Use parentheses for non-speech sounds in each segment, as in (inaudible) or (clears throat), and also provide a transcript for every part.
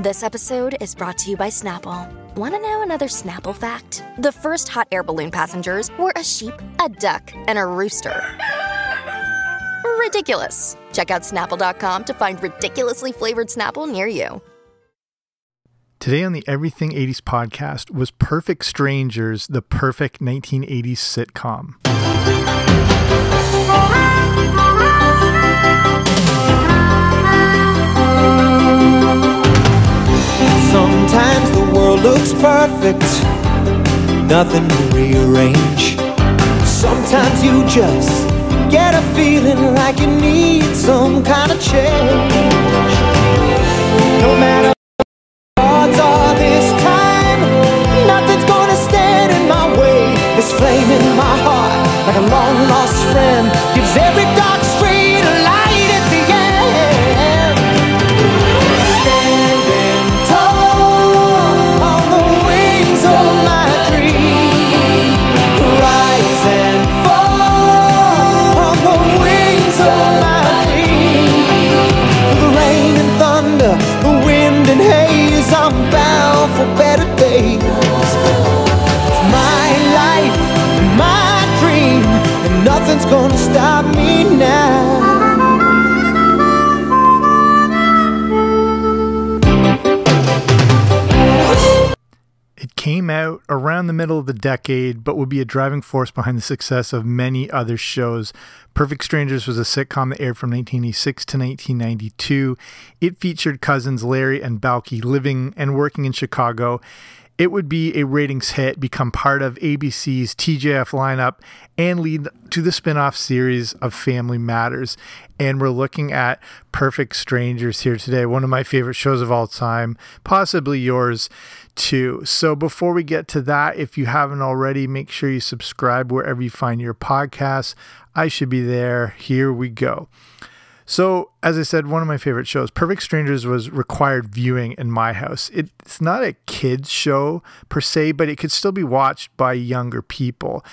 This episode is brought to you by Snapple. Want to know another Snapple fact? The first hot air balloon passengers were a sheep, a duck, and a rooster. Ridiculous. Check out snapple.com to find ridiculously flavored Snapple near you. Today on the Everything 80s podcast was Perfect Strangers, the perfect 1980s sitcom. Nothing to rearrange. Sometimes you just get a feeling like you need some kind of change. No matter what odds are this time, nothing's gonna stand in my way. This flame in my heart, like a long lost friend, came out around the middle of the decade, but would be a driving force behind the success of many other shows. Perfect Strangers was a sitcom that aired from 1986 to 1992. It featured cousins Larry and Balki living and working in Chicago. It would be a ratings hit, become part of ABC's TGIF lineup, and lead to the spin off series of Family Matters. And we're looking at Perfect Strangers here today, one of my favorite shows of all time, possibly yours too. So before we get to that, if you haven't already, make sure you subscribe wherever you find your podcasts. I should be there. Here we go. So, as I said, one of my favorite shows, Perfect Strangers, was required viewing in my house. It's not a kids' show per se, but it could still be watched by younger people.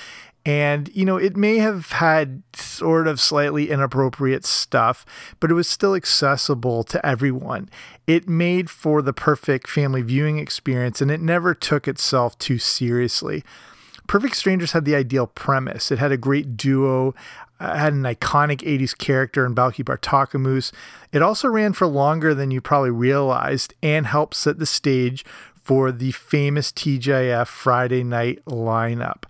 And, you know, it may have had sort of slightly inappropriate stuff, but it was still accessible to everyone. It made for the perfect family viewing experience, and it never took itself too seriously. Perfect Strangers had the ideal premise. It had a great duo, uh, had an iconic 80s character in Balki Bartokomous. It also ran for longer than you probably realized and helped set the stage for the famous TGIF Friday night lineup.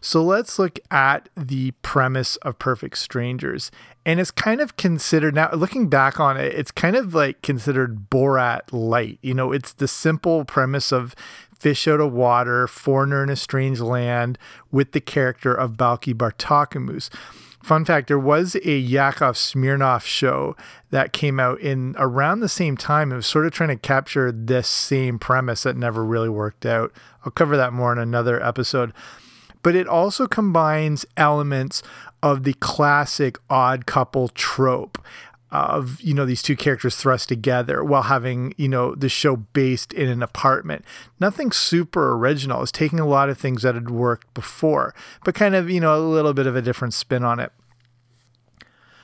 So let's look at the premise of Perfect Strangers. And it's kind of considered now, looking back on it, it's kind of like considered Borat light. You know, it's the simple premise of fish out of water, foreigner in a strange land with the character of Balki Bartokomous. Fun fact there was a Yakov Smirnoff show that came out in around the same time. It was sort of trying to capture this same premise that never really worked out. I'll cover that more in another episode. But it also combines elements of the classic odd couple trope of you know these two characters thrust together while having you know the show based in an apartment. Nothing super original. It's taking a lot of things that had worked before but kind of you know a little bit of a different spin on it.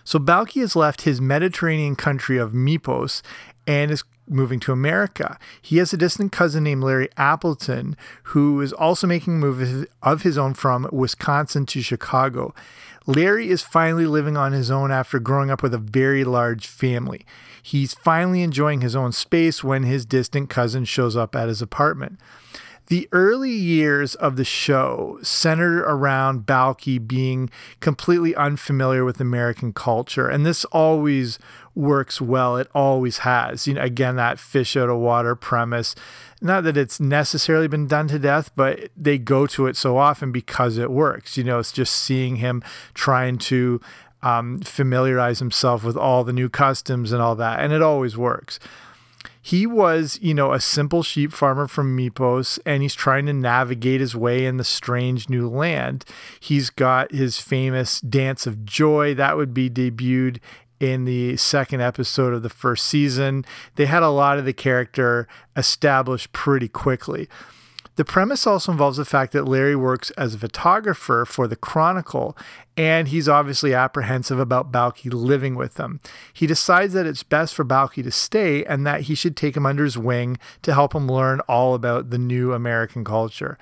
So Balki has left his mediterranean country of mypos and is moving to America. He has a distant cousin named Larry Appleton who is also making a move of his own from Wisconsin to Chicago. Larry is finally living on his own after growing up with a very large family. He's finally enjoying his own space when his distant cousin shows up at his apartment. The early years of the show centered around Balky being completely unfamiliar with American culture, and this always works well. It always has. You know, again, that fish out of water premise. Not that it's necessarily been done to death, but they go to it so often because it works. You know, it's just seeing him trying to um, familiarize himself with all the new customs and all that, and it always works. He was, you know, a simple sheep farmer from Mypos, and he's trying to navigate his way in the strange new land. He's got his famous Dance of Joy that would be debuted in the second episode of the first season. They had a lot of the character established pretty quickly. The premise also involves the fact that Larry works as a photographer for the Chronicle, and he's obviously apprehensive about Balki living with them. He decides that it's best for Balki to stay and that he should take him under his wing to help him learn all about the new American culture.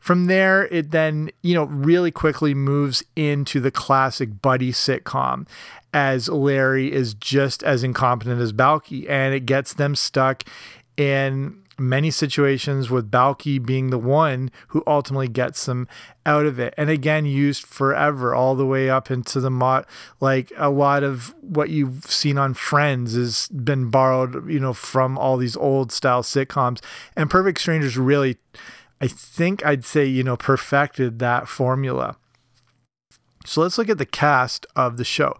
From there, it then, you know, really quickly moves into the classic buddy sitcom as Larry is just as incompetent as Balki, and it gets them stuck in many situations with Balki being the one who ultimately gets them out of it. And again, used forever, all the way up into the mod. Like a lot of what you've seen on Friends has been borrowed, you know, from all these old style sitcoms. And Perfect Strangers really, I think I'd say, you know, perfected that formula. So let's look at the cast of the show.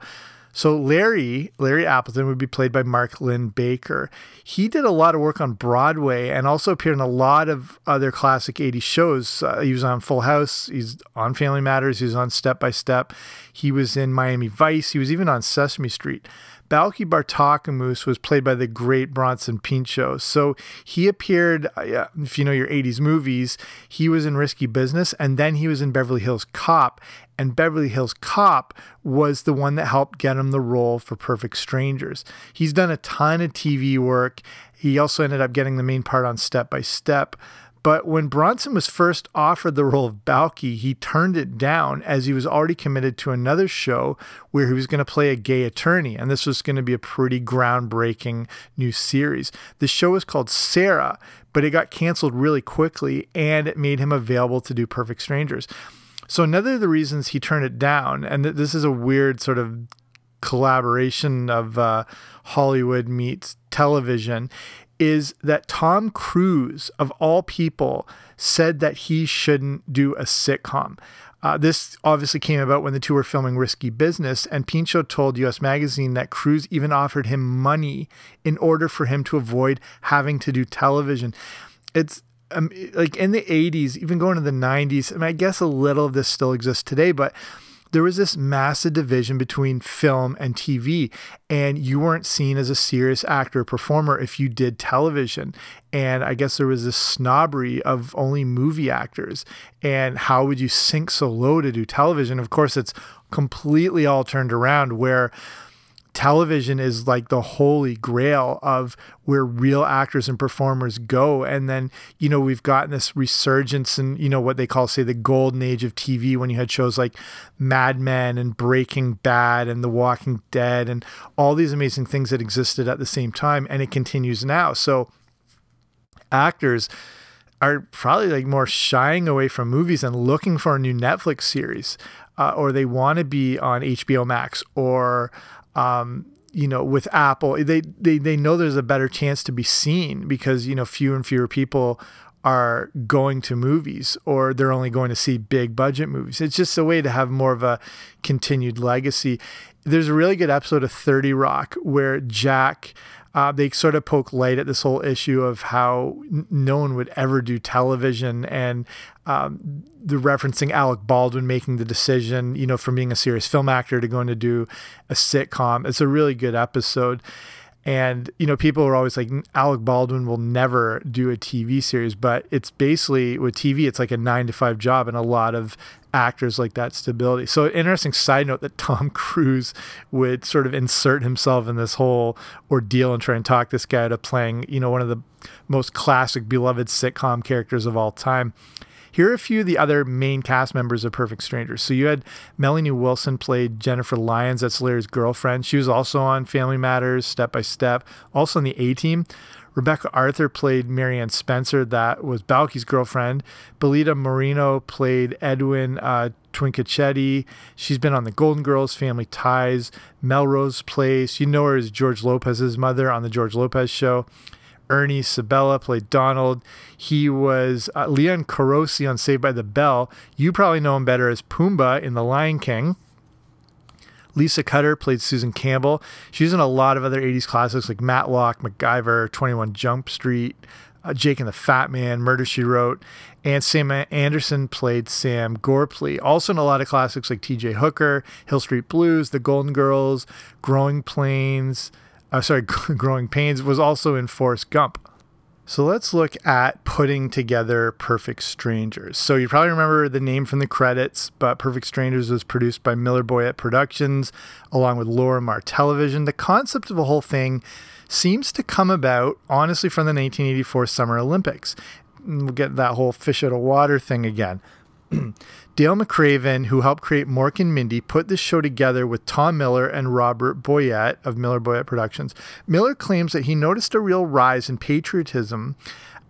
So Larry, Larry Appleton would be played by Mark Linn-Baker. He did a lot of work on Broadway and also appeared in a lot of other classic 80s shows. Uh, he was on Full House, he's on Family Matters, he was on Step by Step. He was in Miami Vice, he was even on Sesame Street. Balki Bartokomous was played by the great Bronson Pinchot. So he appeared, uh, if you know your 80s movies, he was in Risky Business and then he was in Beverly Hills Cop. And Beverly Hills Cop was the one that helped get him the role for Perfect Strangers. He's done a ton of TV work. He also ended up getting the main part on Step by Step. But when Bronson was first offered the role of Balki, he turned it down as he was already committed to another show where he was going to play a gay attorney. And this was going to be a pretty groundbreaking new series. The show was called Sarah, but it got canceled really quickly and it made him available to do Perfect Strangers. So, another of the reasons he turned it down, and this is a weird sort of collaboration of uh, Hollywood meets television, is that Tom Cruise, of all people, said that he shouldn't do a sitcom. Uh, this obviously came about when the two were filming Risky Business, and Pinchot told US Magazine that Cruise even offered him money in order for him to avoid having to do television. It's um, like in the 80s, even going to the 90s, I, mean, I guess a little of this still exists today, but there was this massive division between film and TV, and you weren't seen as a serious actor or performer if you did television. And I guess there was this snobbery of only movie actors. And how would you sink so low to do television? Of course, it's completely all turned around where television is like the holy grail of where real actors and performers go. And then you know we've gotten this resurgence in you know what they call say the golden age of TV when you had shows like Mad Men and Breaking Bad and The Walking Dead and all these amazing things that existed at the same time and it continues now. So actors are probably like more shying away from movies and looking for a new Netflix series uh, or they want to be on HBO Max or um, you know, with Apple, they, they they know there's a better chance to be seen because you know fewer and fewer people are going to movies or they're only going to see big budget movies. It's just a way to have more of a continued legacy. There's a really good episode of 30 Rock where Jack uh, they sort of poke light at this whole issue of how n- no one would ever do television and um, the referencing Alec Baldwin making the decision, you know, from being a serious film actor to going to do a sitcom. It's a really good episode. And, you know, people are always like, Alec Baldwin will never do a TV series, but it's basically with TV, it's like a nine to five job, and a lot of actors like that stability. So, interesting side note that (laughs) Tom Cruise would sort of insert himself in this whole ordeal and try and talk this guy to playing, you know, one of the most classic, beloved sitcom characters of all time. Here are a few of the other main cast members of Perfect Strangers. So you had Melanie Wilson played Jennifer Lyons, that's Larry's girlfriend. She was also on Family Matters, Step by Step, also on the A Team. Rebecca Arthur played Marianne Spencer, that was Balki's girlfriend. Belita Moreno played Edwin uh. She's been on the Golden Girls, Family Ties, Melrose Place. You know her as George Lopez's mother on the George Lopez show. Ernie Sabella played Donald. He was uh, Leon Carosi on Saved by the Bell. You probably know him better as Pumbaa in The Lion King. Lisa Cutter played Susan Campbell. She's in a lot of other 80s classics like Matlock, MacGyver, 21 Jump Street, uh, Jake and the Fat Man, Murder She Wrote, and Sam Anderson played Sam Gorpley. Also in a lot of classics like T.J. Hooker, Hill Street Blues, The Golden Girls, Growing Plains, uh, sorry, (laughs) Growing Pains was also in Forrest Gump. So let's look at putting together Perfect Strangers. So you probably remember the name from the credits, but Perfect Strangers was produced by Miller Boyett Productions along with Lorimar Television. The concept of the whole thing seems to come about honestly from the 1984 Summer Olympics. We'll get that whole fish out of water thing again. (clears throat) Dale McRaven, who helped create Mork and Mindy, put this show together with Tom Miller and Robert Boyett of Miller Boyett Productions. Miller claims that he noticed a real rise in patriotism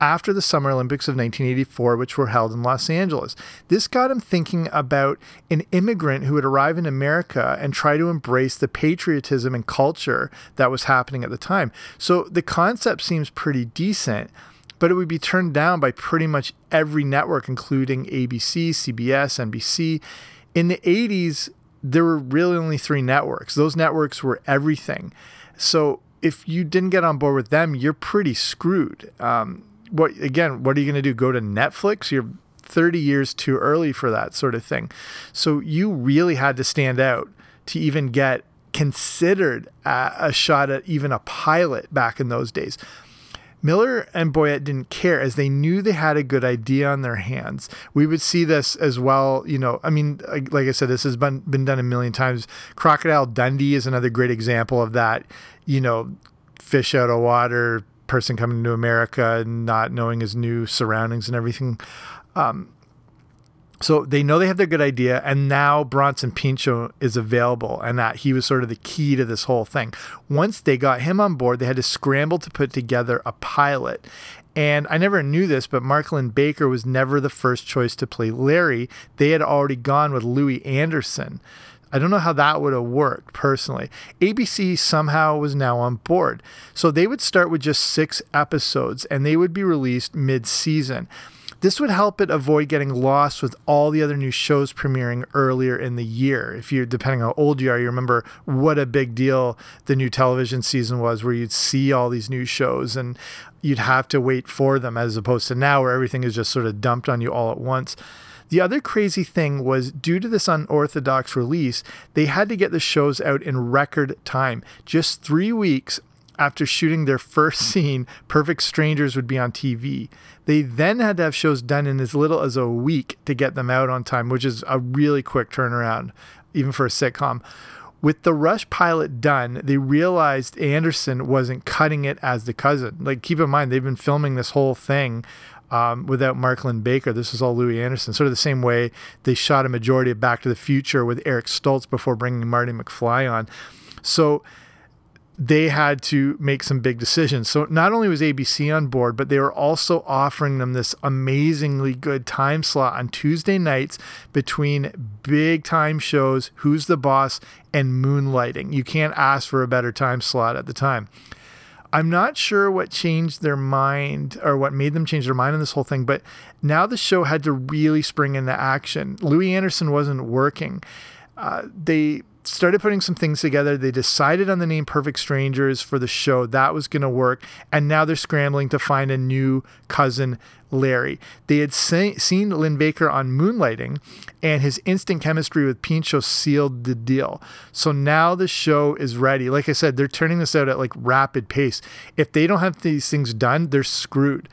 after the Summer Olympics of 1984, which were held in Los Angeles. This got him thinking about an immigrant who would arrive in America and try to embrace the patriotism and culture that was happening at the time. So the concept seems pretty decent but it would be turned down by pretty much every network, including ABC, CBS, NBC. In the 80s, there were really only three networks. Those networks were everything. So if you didn't get on board with them, you're pretty screwed. Um, what again? What are you going to do? Go to Netflix? You're 30 years too early for that sort of thing. So you really had to stand out to even get considered a, a shot at even a pilot back in those days. Miller and Boyett didn't care as they knew they had a good idea on their hands. We would see this as well, you know. I mean, like I said, this has been, been done a million times. Crocodile Dundee is another great example of that, you know, fish out of water, person coming to America and not knowing his new surroundings and everything. Um, so they know they have their good idea, and now Bronson Pinchot is available, and that he was sort of the key to this whole thing. Once they got him on board, they had to scramble to put together a pilot. And I never knew this, but Mark Linn-Baker was never the first choice to play Larry. They had already gone with Louie Anderson. I don't know how that would have worked personally. ABC somehow was now on board. So they would start with just six episodes and they would be released mid season. This would help it avoid getting lost with all the other new shows premiering earlier in the year. If you're depending on how old you are, you remember what a big deal the new television season was, where you'd see all these new shows and you'd have to wait for them, as opposed to now where everything is just sort of dumped on you all at once. The other crazy thing was due to this unorthodox release, they had to get the shows out in record time. Just three weeks after shooting their first (laughs) scene, Perfect Strangers would be on TV. They then had to have shows done in as little as a week to get them out on time, which is a really quick turnaround, even for a sitcom. With the Rush pilot done, they realized Anderson wasn't cutting it as the cousin. Like, keep in mind, they've been filming this whole thing um, without Mark Linn-Baker. This is all Louie Anderson. Sort of the same way they shot a majority of Back to the Future with Eric Stoltz before bringing Marty McFly on. So, they had to make some big decisions. So not only was ABC on board, but they were also offering them this amazingly good time slot on Tuesday nights between big time shows, Who's the Boss, and Moonlighting. You can't ask for a better time slot at the time. I'm not sure what changed their mind or what made them change their mind on this whole thing, but now the show had to really spring into action. Louie Anderson wasn't working. Uh, they started putting some things together. They decided on the name Perfect Strangers for the show. That was going to work. And now they're scrambling to find a new cousin, Larry. They had se- seen Linn-Baker on Moonlighting, and his instant chemistry with Pinchot sealed the deal. So now the show is ready. Like I said, they're turning this out at like rapid pace. If they don't have these things done, they're screwed.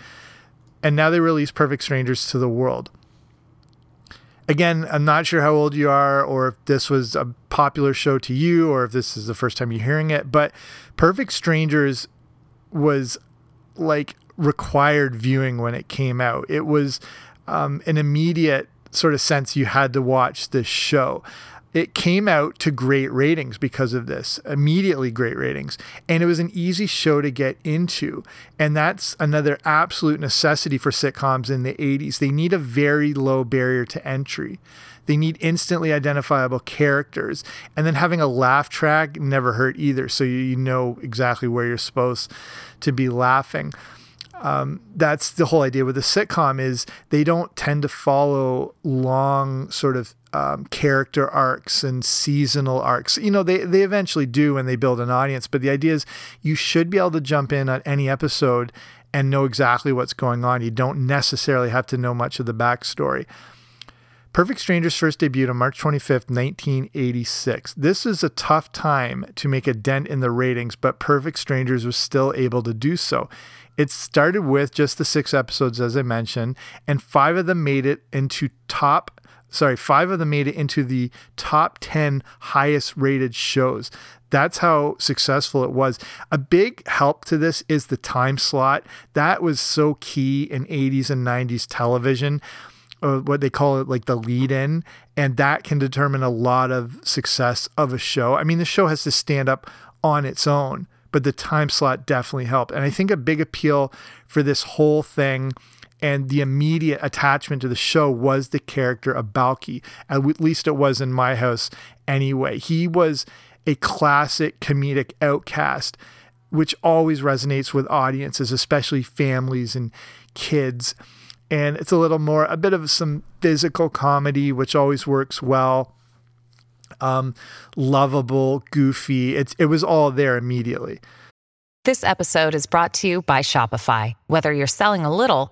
And now they release Perfect Strangers to the world again, I'm not sure how old you are or if this was a popular show to you or if this is the first time you're hearing it, but Perfect Strangers was like required viewing when it came out. It was um, an immediate sort of sense you had to watch this show it came out to great ratings because of this, immediately great ratings. And it was an easy show to get into. And that's another absolute necessity for sitcoms in the 80s. They need a very low barrier to entry. They need instantly identifiable characters. And then having a laugh track never hurt either. So you know exactly where you're supposed to be laughing. Um, that's the whole idea with a sitcom is they don't tend to follow long sort of um, character arcs and seasonal arcs. You know, they, they eventually do when they build an audience, but the idea is you should be able to jump in on any episode and know exactly what's going on. You don't necessarily have to know much of the backstory. Perfect Strangers first debuted on March 25th, 1986. This is a tough time to make a dent in the ratings, but Perfect Strangers was still able to do so. It started with just the six episodes, as I mentioned, and five of them made it into top sorry, five of them made it into the top 10 highest rated shows. That's how successful it was. A big help to this is the time slot. That was so key in 80s and 90s television. Uh, what they call it like the lead in and that can determine a lot of success of a show i mean the show has to stand up on its own but the time slot definitely helped and i think a big appeal for this whole thing and the immediate attachment to the show was the character of Balki. At least it was in my house anyway. He was a classic comedic outcast, which always resonates with audiences, especially families and kids. And it's a little more, a bit of some physical comedy, which always works well. Um, lovable, goofy. It's it was all there immediately. This episode is brought to you by Shopify. Whether you're selling a little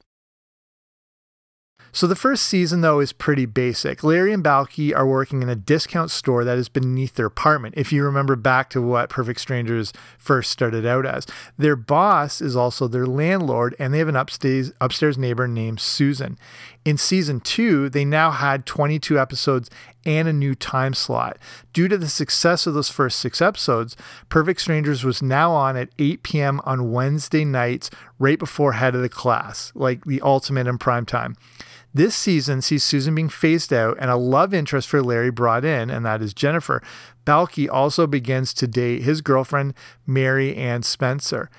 So the first season, though, is pretty basic. Larry and Balki are working in a discount store that is beneath their apartment. If you remember back to what Perfect Strangers first started out as, their boss is also their landlord, and they have an upstairs upstairs neighbor named Susan. In season two, they now had 22 episodes and a new time slot. Due to the success of those first six episodes, Perfect Strangers was now on at 8 p.m. on Wednesday nights, right before Head of the Class, like the ultimate in prime time. This season sees Susan being phased out and a love interest for Larry brought in, and that is Jennifer. Balki also begins to date his girlfriend, Mary Ann Spencer.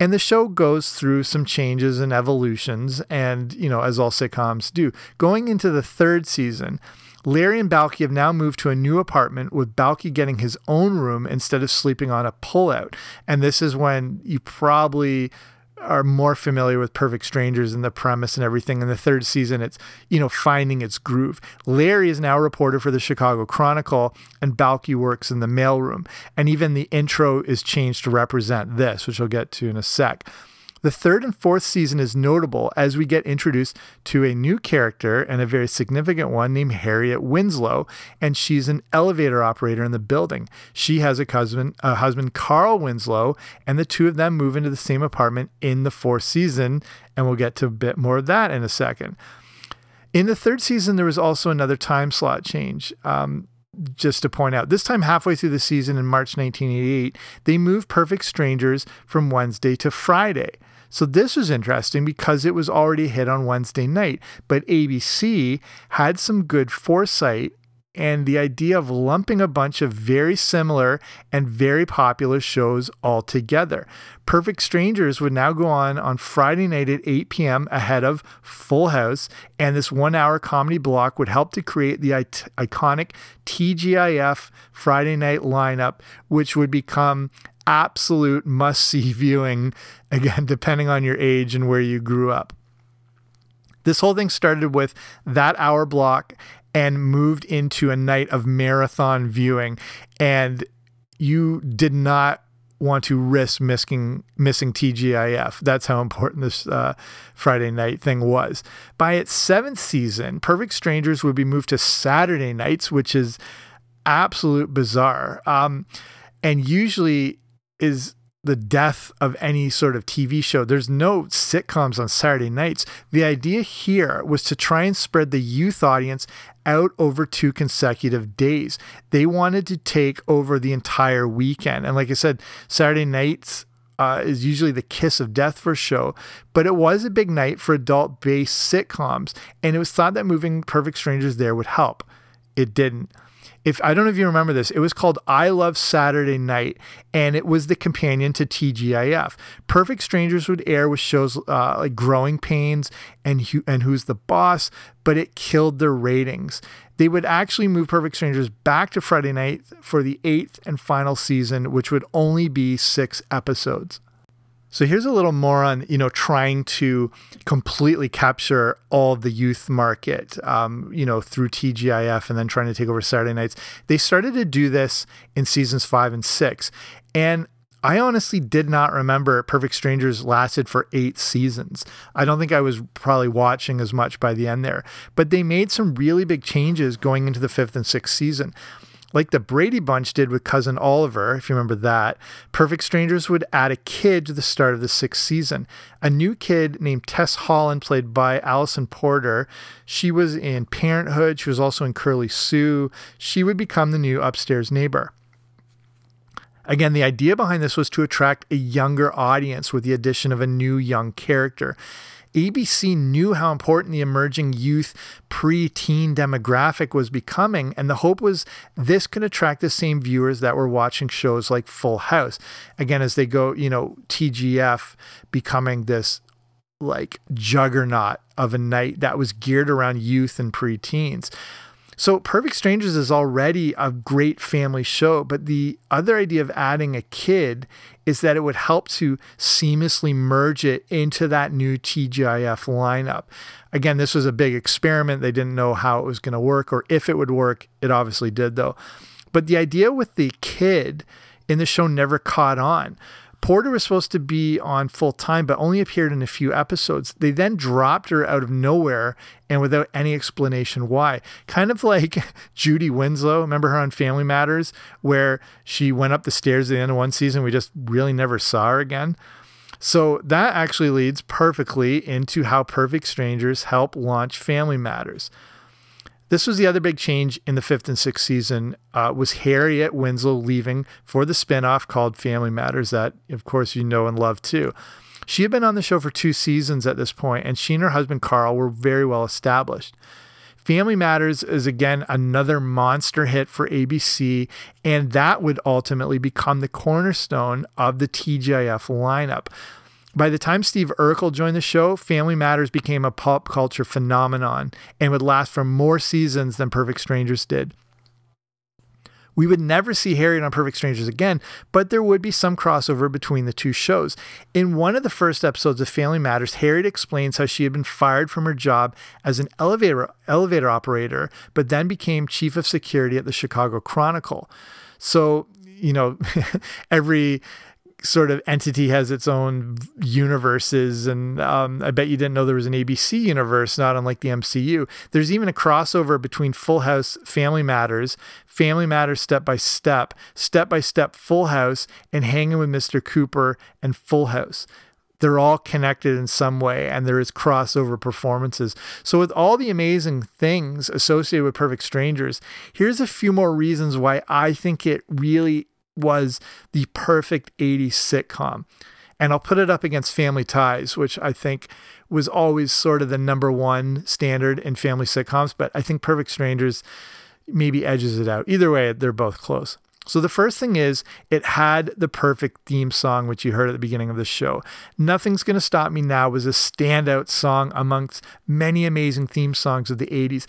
And the show goes through some changes and evolutions, and, you know, as all sitcoms do. Going into the third season, Larry and Balki have now moved to a new apartment with Balki getting his own room instead of sleeping on a pullout. And this is when you probably are more familiar with Perfect Strangers and the premise and everything. In the third season, it's, you know, finding its groove. Larry is now a reporter for the Chicago Chronicle, and Balki works in the mailroom. And even the intro is changed to represent this, which I'll get to in a sec. The third and fourth season is notable as we get introduced to a new character and a very significant one named Harriet Winslow, and she's an elevator operator in the building. She has a husband, a husband Carl Winslow, and the two of them move into the same apartment in the fourth season, and we'll get to a bit more of that in a second. In the third season, there was also another time slot change. Um, just to point out, this time halfway through the season in March 1988, they moved Perfect Strangers from Wednesday to Friday. So this was interesting because it was already hit on Wednesday night, but ABC had some good foresight and the idea of lumping a bunch of very similar and very popular shows all together. Perfect Strangers would now go on on Friday night at 8 p.m. ahead of Full House, and this one hour comedy block would help to create the iconic TGIF Friday night lineup, which would become absolute must see (laughs) viewing, again, depending on your age and where you grew up. This whole thing started with that hour block and moved into a night of marathon viewing. And you did not want to risk missing missing TGIF. That's how important this uh, Friday night thing was. By its seventh season, Perfect Strangers would be moved to Saturday nights, which is absolute bizarre. Um, and usually is the death of any sort of TV show. There's no sitcoms on Saturday nights. The idea here was to try and spread the youth audience out over two consecutive days. They wanted to take over the entire weekend. And like I said, Saturday nights uh, is usually the kiss of death for a show, but it was a big night for adult based sitcoms. And it was thought that moving Perfect Strangers there would help. It didn't if I don't know if you remember this, it was called I Love Saturday Night, and it was the companion to TGIF. Perfect Strangers would air with shows uh, like Growing Pains and and Who's the Boss, but it killed their ratings. They would actually move Perfect Strangers back to Friday night for the eighth and final season, which would only be six episodes. So here's a little more on you know trying to completely capture all the youth market, um, you know through TGIF and then trying to take over Saturday nights. They started to do this in seasons five and six, and I honestly did not remember Perfect Strangers lasted for eight seasons. I don't think I was probably watching as much by the end there, but they made some really big changes going into the fifth and sixth season. Like the Brady Bunch did with Cousin Oliver, if you remember that, Perfect Strangers would add a kid to the start of the sixth season. A new kid named Tess Holland, played by Alison Porter. She was in Parenthood. She was also in Curly Sue. She would become the new upstairs neighbor. Again, the idea behind this was to attract a younger audience with the addition of a new young character. ABC knew how important the emerging youth pre-teen demographic was becoming and the hope was this could attract the same viewers that were watching shows like Full House. Again as they go, you know, TGF becoming this like juggernaut of a night that was geared around youth and pre-teens. So, Perfect Strangers is already a great family show, but the other idea of adding a kid is that it would help to seamlessly merge it into that new TGIF lineup. Again, this was a big experiment. They didn't know how it was going to work or if it would work. It obviously did, though. But the idea with the kid in the show never caught on. Porter was supposed to be on full time, but only appeared in a few episodes. They then dropped her out of nowhere and without any explanation why. Kind of like (laughs) Judy Winslow. Remember her on Family Matters, where she went up the stairs at the end of one season? We just really never saw her again. So that actually leads perfectly into how Perfect Strangers help launch Family Matters. This was the other big change in the fifth and sixth season uh, was Harriet Winslow leaving for the spinoff called Family Matters that, of course, you know and love too. She had been on the show for two seasons at this point, and she and her husband Carl were very well established. Family Matters is again another monster hit for ABC, and that would ultimately become the cornerstone of the TGIF lineup. By the time Steve Urkel joined the show, Family Matters became a pop culture phenomenon and would last for more seasons than Perfect Strangers did. We would never see Harriet on Perfect Strangers again, but there would be some crossover between the two shows. In one of the first episodes of Family Matters, Harriet explains how she had been fired from her job as an elevator elevator operator, but then became chief of security at the Chicago Chronicle. So, you know, (laughs) every sort of entity has its own universes. And um, I bet you didn't know there was an ABC universe, not unlike the MCU. There's even a crossover between Full House, Family Matters, Family Matters Step by Step, Step by Step Full House, and Hanging with Mr. Cooper and Full House they're all connected in some way and there is crossover performances. So, with all the amazing things associated with Perfect Strangers, here's a few more reasons why I think it really was the perfect 80s sitcom. And I'll put it up against Family Ties, which I think was always sort of the number one standard in family sitcoms. But I think Perfect Strangers maybe edges it out. Either way, they're both close. So the first thing is it had the perfect theme song, which you heard at the beginning of the show. Nothing's Gonna Stop Me Now was a standout song amongst many amazing theme songs of the 80s.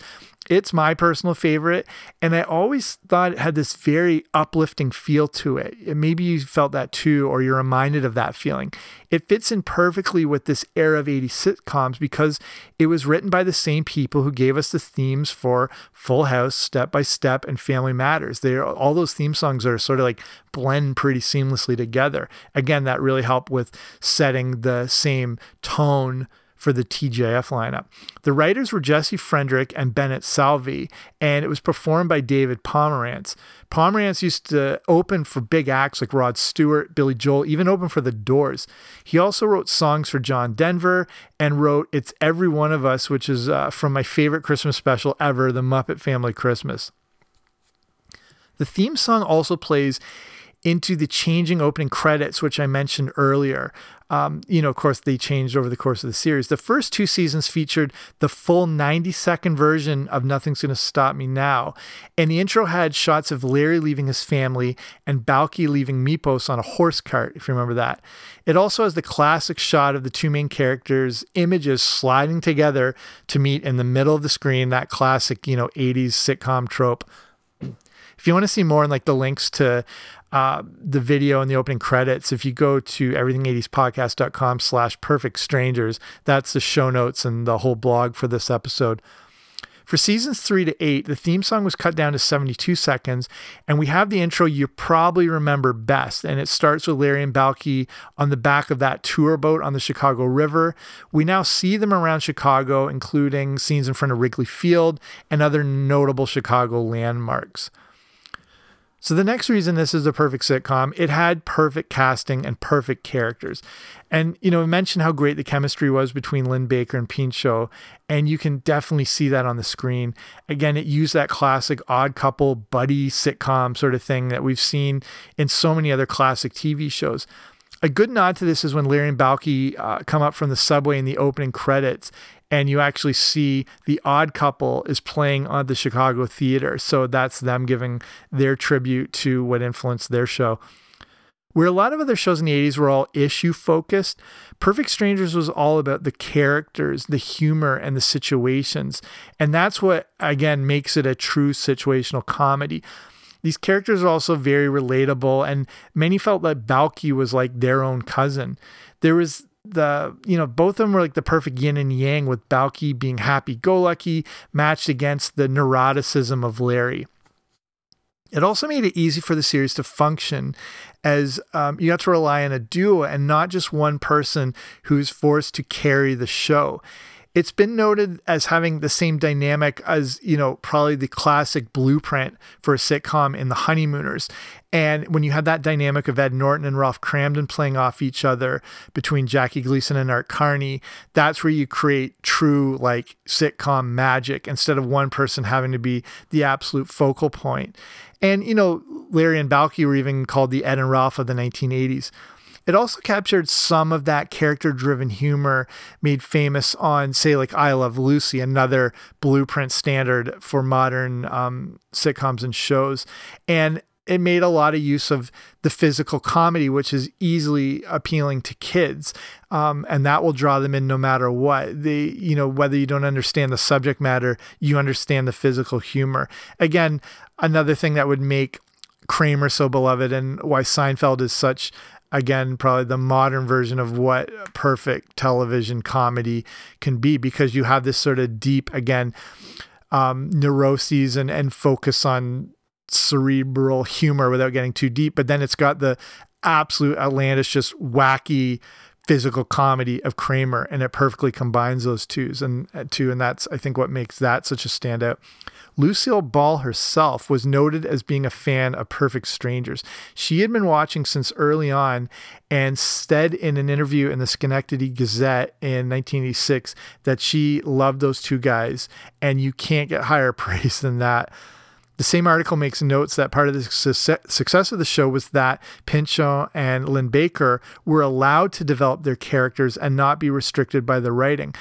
It's my personal favorite. And I always thought it had this very uplifting feel to it. Maybe you felt that too, or you're reminded of that feeling. It fits in perfectly with this era of 80 sitcoms because it was written by the same people who gave us the themes for Full House, Step by Step, and Family Matters. They are, all those theme songs are sort of like blend pretty seamlessly together. Again, that really helped with setting the same tone for the TGIF lineup. The writers were Jesse Frederick and Bennett Salvay, and it was performed by David Pomerantz. Pomerantz used to open for big acts like Rod Stewart, Billy Joel, even open for The Doors. He also wrote songs for John Denver and wrote It's Every One of Us, which is uh, from my favorite Christmas special ever, The Muppet Family Christmas. The theme song also plays into the changing opening credits, which I mentioned earlier. Um, you know, of course, they changed over the course of the series. The first two seasons featured the full 90 second version of Nothing's Gonna Stop Me Now. And the intro had shots of Larry leaving his family and Balki leaving Mypos on a horse cart, if you remember that. It also has the classic shot of the two main characters' images sliding together to meet in the middle of the screen, that classic, you know, 80s sitcom trope. If you want to see more and like the links to uh, the video and the opening credits, if you go to everything80spodcast.com slash perfect strangers, that's the show notes and the whole blog for this episode. For seasons three to eight, the theme song was cut down to 72 seconds, and we have the intro you probably remember best. And it starts with Larry and Balki on the back of that tour boat on the Chicago River. We now see them around Chicago, including scenes in front of Wrigley Field and other notable Chicago landmarks. So the next reason this is a perfect sitcom, it had perfect casting and perfect characters. And you know, I mentioned how great the chemistry was between Linn-Baker and Pinchot, and you can definitely see that on the screen. Again, it used that classic odd couple buddy sitcom sort of thing that we've seen in so many other classic TV shows. A good nod to this is when Larry and Balki uh, come up from the subway in the opening credits, and you actually see the odd couple is playing on the Chicago theater. So that's them giving their tribute to what influenced their show. Where a lot of other shows in the 80s were all issue focused, Perfect Strangers was all about the characters, the humor, and the situations. And that's what, again, makes it a true situational comedy. These characters are also very relatable, and many felt that Balki was like their own cousin. There was the you know both of them were like the perfect yin and yang with Balki being happy go lucky matched against the neuroticism of Larry. It also made it easy for the series to function as um, you got to rely on a duo and not just one person who's forced to carry the show. It's been noted as having the same dynamic as, you know, probably the classic blueprint for a sitcom in The Honeymooners. And when you had that dynamic of Ed Norton and Ralph Kramden playing off each other between Jackie Gleason and Art Carney, that's where you create true like sitcom magic instead of one person having to be the absolute focal point. And, you know, Larry and Balki were even called the Ed and Ralph of the 1980s. It also captured some of that character driven humor made famous on, say, like I Love Lucy, another blueprint standard for modern um, sitcoms and shows. And it made a lot of use of the physical comedy, which is easily appealing to kids, um, and that will draw them in no matter what. They, you know, whether you don't understand the subject matter, you understand the physical humor. Again, another thing that would make Kramer so beloved and why Seinfeld is such again probably the modern version of what perfect television comedy can be because you have this sort of deep again um, neuroses and and focus on cerebral humor without getting too deep but then it's got the absolute outlandish just wacky physical comedy of Kramer and it perfectly combines those twos and uh, two and that's I think what makes that such a standout Lucille Ball herself was noted as being a fan of Perfect Strangers. She had been watching since early on and said in an interview in the Schenectady Gazette in 1986 that she loved those two guys, and you can't get higher (laughs) praise than that. The same article makes notes that part of the success of the show was that Pinchot and Linn-Baker were allowed to develop their characters and not be restricted by the writing.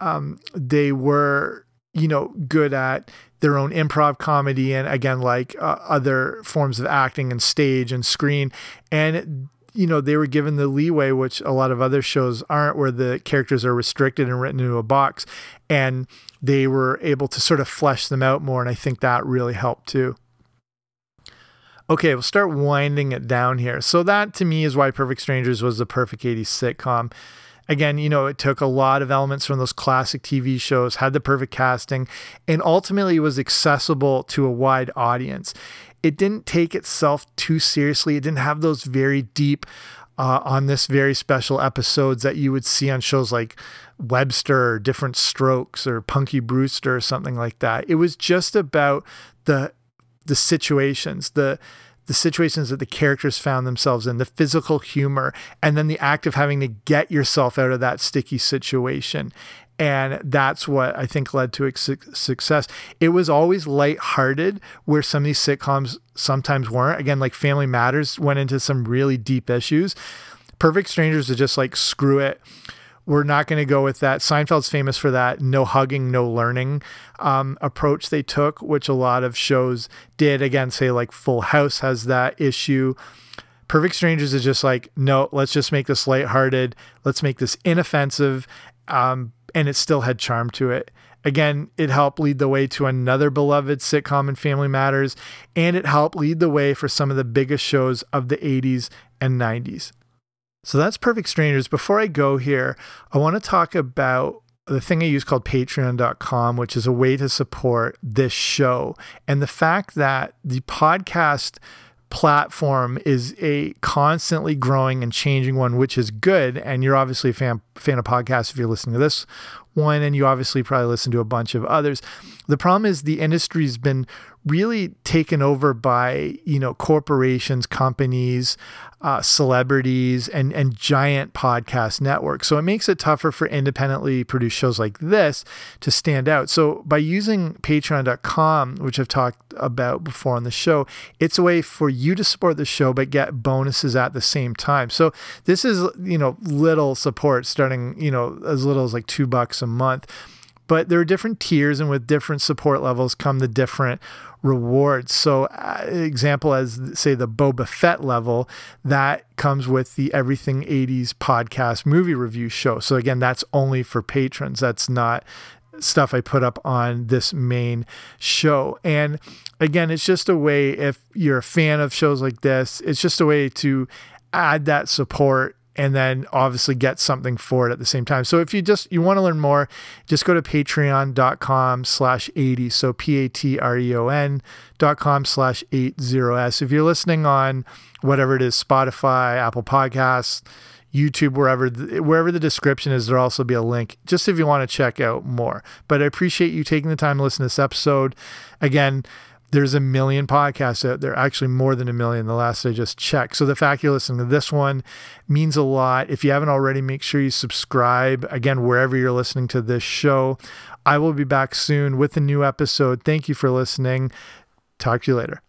Um, they were, you know, good at their own improv comedy and again like uh, other forms of acting and stage and screen and you know they were given the leeway which a lot of other shows aren't where the characters are restricted and written into a box and they were able to sort of flesh them out more and i think that really helped too okay we'll start winding it down here so that to me is why perfect strangers was the perfect 80s sitcom again, you know, it took a lot of elements from those classic TV shows, had the perfect casting, and ultimately was accessible to a wide audience. It didn't take itself too seriously. It didn't have those very deep uh, on this very special episodes that you would see on shows like Webster or Diff'rent Strokes or Punky Brewster or something like that. It was just about the the situations, the the situations that the characters found themselves in, the physical humor, and then the act of having to get yourself out of that sticky situation. And that's what I think led to its success. It was always lighthearted, where some of these sitcoms sometimes weren't. Again, like Family Matters went into some really deep issues. Perfect Strangers is just like, screw it we're not going to go with that. Seinfeld's famous for that no hugging, no learning um, approach they took, which a lot of shows did. Again, say like Full House has that issue. Perfect Strangers is just like, no, let's just make this lighthearted. Let's make this inoffensive. Um, and it still had charm to it. Again, it helped lead the way to another beloved sitcom in Family Matters, and it helped lead the way for some of the biggest shows of the 80s and 90s. So that's Perfect Strangers. Before I go here, I want to talk about the thing I use called patreon.com, which is a way to support this show. And the fact that the podcast platform is a constantly growing and changing one, which is good. And you're obviously a fan, fan of podcasts if you're listening to this one, and you obviously probably listen to a bunch of others. The problem is the industry's been really taken over by you know corporations, companies, uh, celebrities, and and giant podcast networks. So it makes it tougher for independently produced shows like this to stand out. So by using Patreon.com, which I've talked about before on the show, it's a way for you to support the show but get bonuses at the same time. So this is you know little support starting you know as little as like two bucks a month but there are different tiers and with different support levels come the different rewards. So, uh, example as say the Boba Fett level, that comes with the Everything 80s podcast movie review show. So again, that's only for patrons. That's not stuff I put up on this main show. And again, it's just a way if you're a fan of shows like this, it's just a way to add that support and then obviously get something for it at the same time. So if you just you want to learn more, just go to patreon.com slash 80. So P-A-T-R-E-O-N dot com slash 80s. If you're listening on whatever it is, Spotify, Apple Podcasts, YouTube, wherever wherever the description is, there'll also be a link just if you want to check out more. But I appreciate you taking the time to listen to this episode. Again, there's a million podcasts out there, actually more than a million, the last I just checked. So the fact you're listening to this one means a lot. If you haven't already, make sure you subscribe, again, wherever you're listening to this show. I will be back soon with a new episode. Thank you for listening. Talk to you later.